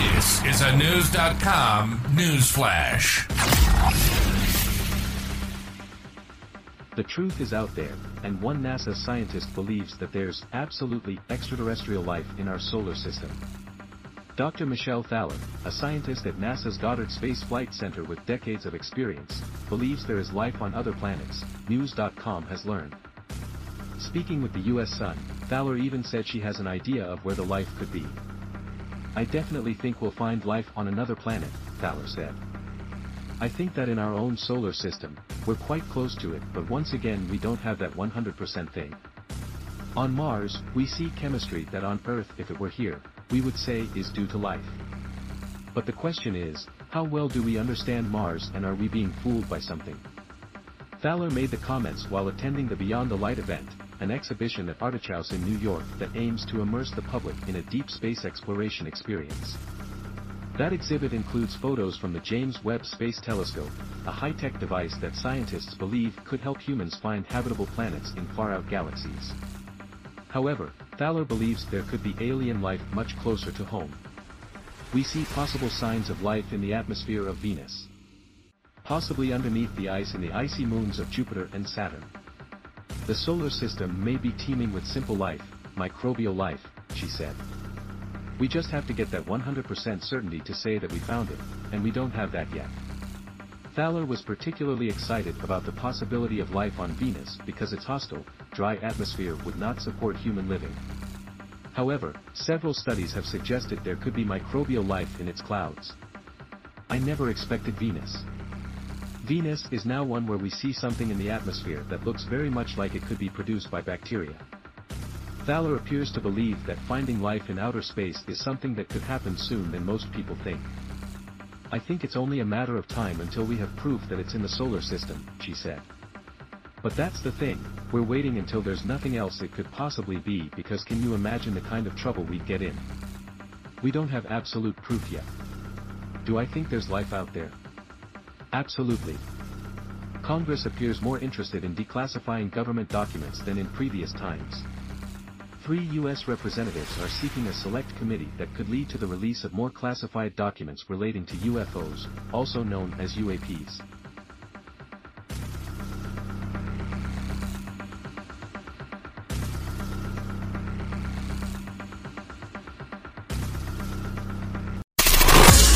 This is a News.com newsflash. The truth is out there, and one NASA scientist believes that there's absolutely extraterrestrial life in our solar system. Dr. Michelle Thaler, a scientist at NASA's Goddard Space Flight Center with decades of experience, believes there is life on other planets, News.com has learned. Speaking with the US Sun, Thaler even said she has an idea of where the life could be. I definitely think we'll find life on another planet, Thaler said. I think that in our own solar system, we're quite close to it but once again we don't have that 100% thing. On Mars, we see chemistry that on Earth if it were here, we would say is due to life. But the question is, how well do we understand Mars and are we being fooled by something? Thaler made the comments while attending the Beyond the Light event, an exhibition at Artechouse in New York that aims to immerse the public in a deep space exploration experience. That exhibit includes photos from the James Webb Space Telescope, a high-tech device that scientists believe could help humans find habitable planets in far-out galaxies. However, Thaler believes there could be alien life much closer to home. We see possible signs of life in the atmosphere of Venus. Possibly underneath the ice in the icy moons of Jupiter and Saturn. The solar system may be teeming with simple life, microbial life, she said. We just have to get that 100% certainty to say that we found it, and we don't have that yet. Thaler was particularly excited about the possibility of life on Venus because its hostile, dry atmosphere would not support human living. However, several studies have suggested there could be microbial life in its clouds. I never expected Venus. Venus is now one where we see something in the atmosphere that looks very much like it could be produced by bacteria. Thaler appears to believe that finding life in outer space is something that could happen soon than most people think. I think it's only a matter of time until we have proof that it's in the solar system, she said. But that's the thing, we're waiting until there's nothing else it could possibly be because can you imagine the kind of trouble we'd get in? We don't have absolute proof yet. Do I think there's life out there? Absolutely. Congress appears more interested in declassifying government documents than in previous times. Three U.S. representatives are seeking a select committee that could lead to the release of more classified documents relating to UFOs, also known as UAPs.